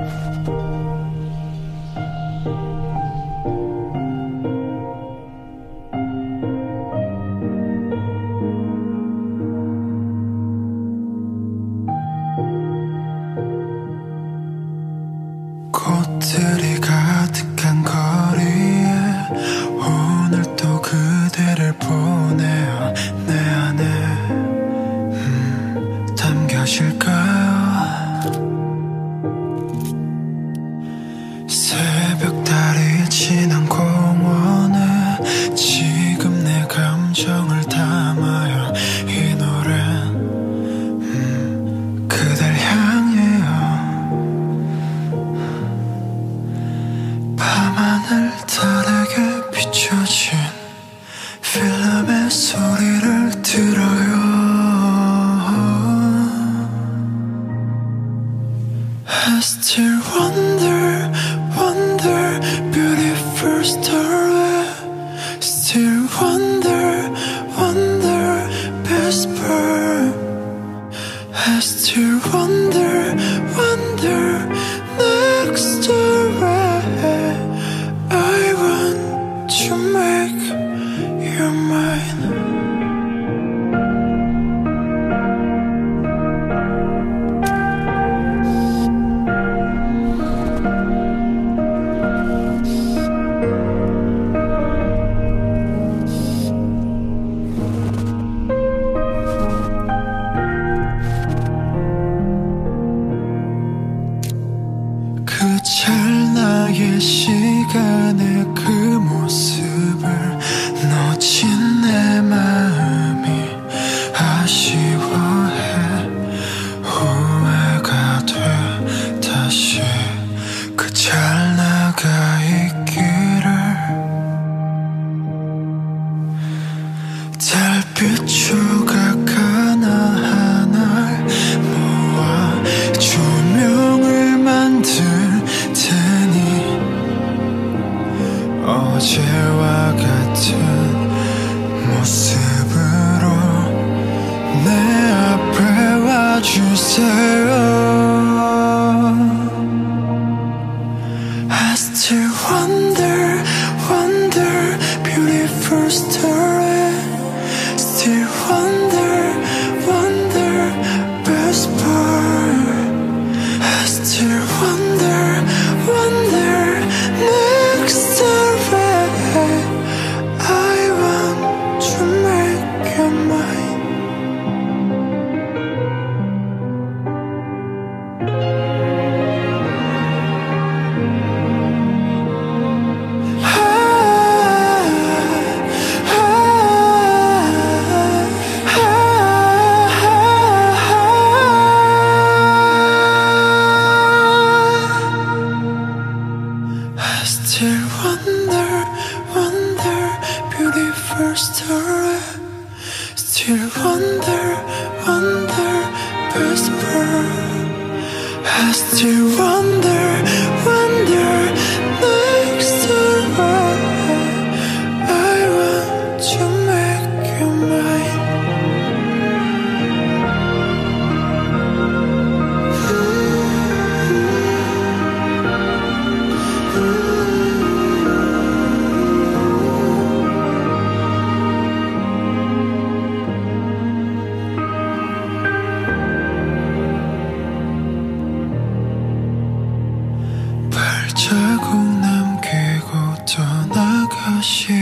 こってり 감정을 담아요. 이 노래는 음, 그댈 향해요. 밤하늘 달에게 비춰진 필름의 소리를 들어요. I still wonder, wonder, beautiful story. 그 찰나가 있기를. 달빛 조각 하나하나 모아 조명을 만들 테니. 어제와 같은 모습으로 내 앞에 와주세요 喜欢。wonder, wonder, whisper, has to run. 자국 남기고 떠나가시